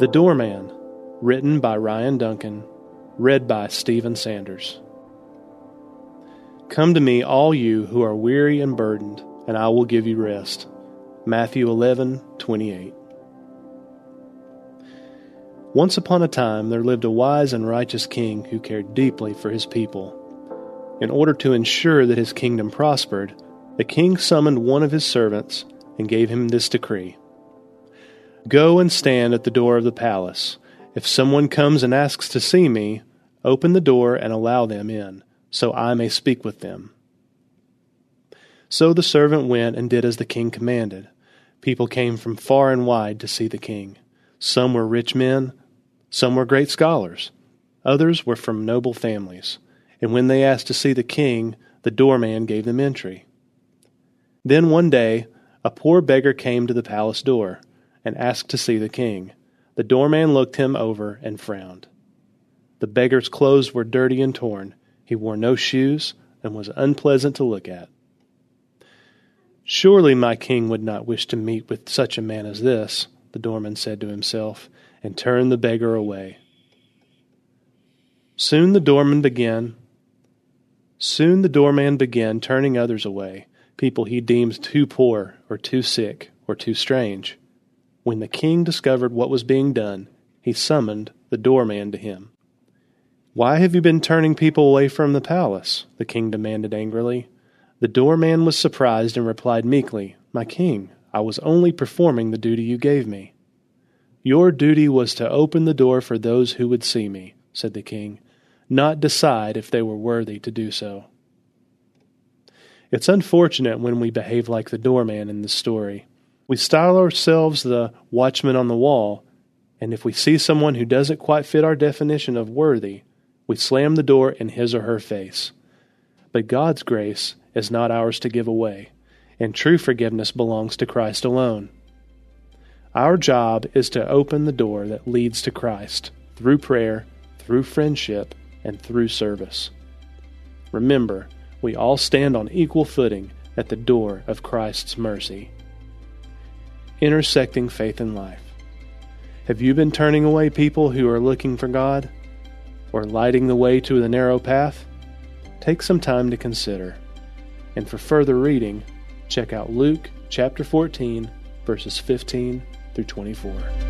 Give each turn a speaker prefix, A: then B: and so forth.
A: The Doorman, written by Ryan Duncan, read by Stephen Sanders. Come to me, all you who are weary and burdened, and I will give you rest. Matthew 11 28. Once upon a time, there lived a wise and righteous king who cared deeply for his people. In order to ensure that his kingdom prospered, the king summoned one of his servants and gave him this decree Go and stand at the door of the palace. If someone comes and asks to see me, open the door and allow them in, so I may speak with them. So the servant went and did as the king commanded. People came from far and wide to see the king. Some were rich men, some were great scholars, others were from noble families. And when they asked to see the king, the doorman gave them entry. Then one day, a poor beggar came to the palace door and asked to see the king. The doorman looked him over and frowned. The beggar's clothes were dirty and torn. He wore no shoes and was unpleasant to look at. Surely my king would not wish to meet with such a man as this, the doorman said to himself, and turned the beggar away. Soon the doorman began Soon the doorman began turning others away, people he deemed too poor or too sick or too strange. When the king discovered what was being done, he summoned the doorman to him. Why have you been turning people away from the palace? the king demanded angrily. The doorman was surprised and replied meekly, My king, I was only performing the duty you gave me. Your duty was to open the door for those who would see me, said the king, not decide if they were worthy to do so. It's unfortunate when we behave like the doorman in this story. We style ourselves the watchman on the wall, and if we see someone who doesn't quite fit our definition of worthy, we slam the door in his or her face. But God's grace is not ours to give away, and true forgiveness belongs to Christ alone. Our job is to open the door that leads to Christ through prayer, through friendship, and through service. Remember, we all stand on equal footing at the door of Christ's mercy intersecting faith and life. Have you been turning away people who are looking for God or lighting the way to the narrow path? Take some time to consider. And for further reading, check out Luke chapter 14, verses 15 through 24.